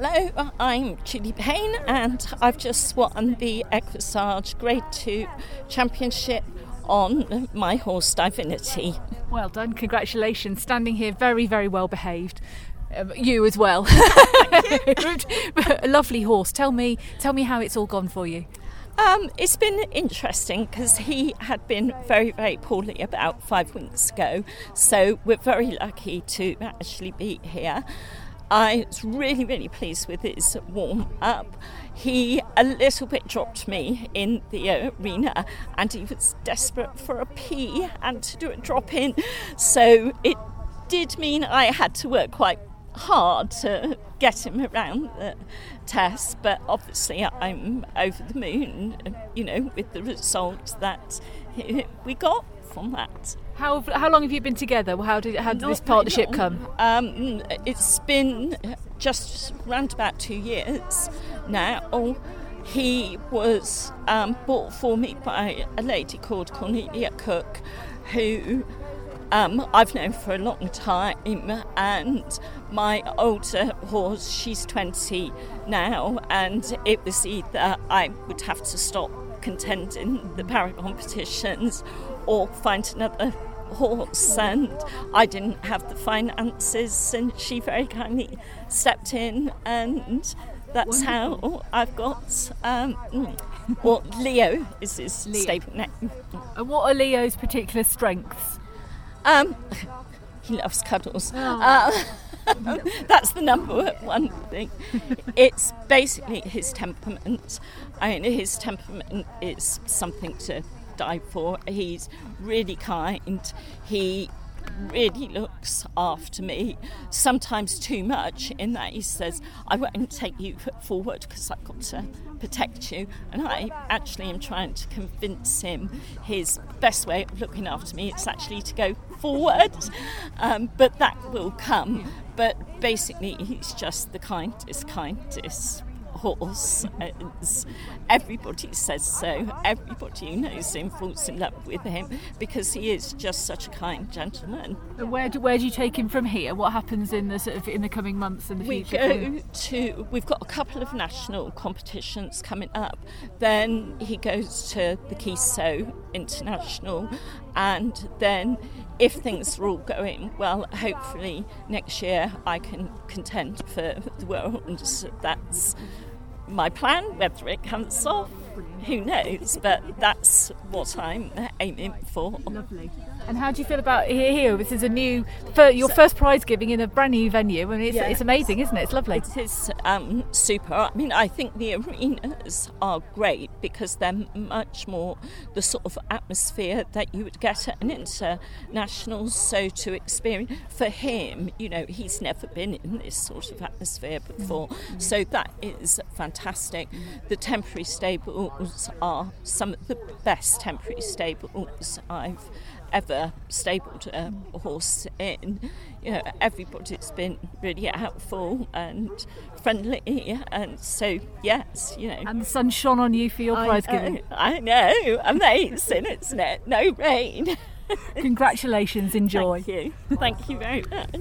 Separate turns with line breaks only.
Hello, I'm Julie Payne, and I've just won the Equissage Grade 2 Championship on my horse Divinity.
Well done, congratulations. Standing here very, very well behaved. Um, you as well. a lovely horse. Tell me, tell me how it's all gone for you.
Um, it's been interesting because he had been very, very poorly about five weeks ago, so we're very lucky to actually be here. I was really, really pleased with his warm up. He a little bit dropped me in the arena and he was desperate for a pee and to do a drop in. So it did mean I had to work quite hard to get him around the test, but obviously I'm over the moon, you know, with the results that we got from that.
How, how long have you been together? How did how did
Not
this partnership come?
Um, it's been just around about two years now. He was um, bought for me by a lady called Cornelia Cook, who um, I've known for a long time, and my older horse, she's 20 now, and it was either I would have to stop contending the para competitions or find another horse and I didn't have the finances and she very kindly stepped in and that's how I've got um, well Leo is his
Leo.
stable name
And what are Leo's particular strengths?
um, he loves cuddles uh, that's the number one thing. It's basically his temperament. I mean his temperament is something to die for. He's really kind. He really looks after me sometimes too much in that he says I won't take you forward because I've got to protect you. And I actually am trying to convince him his best way of looking after me is actually to go forward um, but that will come but basically he's just the kindest kindest horse as everybody says so everybody who knows him falls in love with him because he is just such a kind gentleman
And Where do, where do you take him from here? What happens in the sort of in the coming months and the
we
future? him?
go to we've got a couple of national competitions coming up then he goes to the Keysoe International and then if things are all going well hopefully next year I can contend for the world. And that's my plan. Whether it comes off who knows? But that's what I'm aiming for
Lovely. And how do you feel about here? here? This is a new, your first prize giving in a brand new venue, and it's,
Yeah.
it's amazing, isn't it? It's lovely.
It is um, super. I mean, I think the arenas are great because they're much more the sort of atmosphere that you would get at an international. So to experience for him, you know, he's never been in this sort of atmosphere before. So that is fantastic. The temporary stables are some of the best temporary stables I've ever stabled a horse in. You know, everybody's been really helpful and friendly, and so yes, you know.
And the sun shone on you for your prize giving.
I know, amazing, isn't it? No rain.
Congratulations, enjoy.
Thank you. Thank you very much.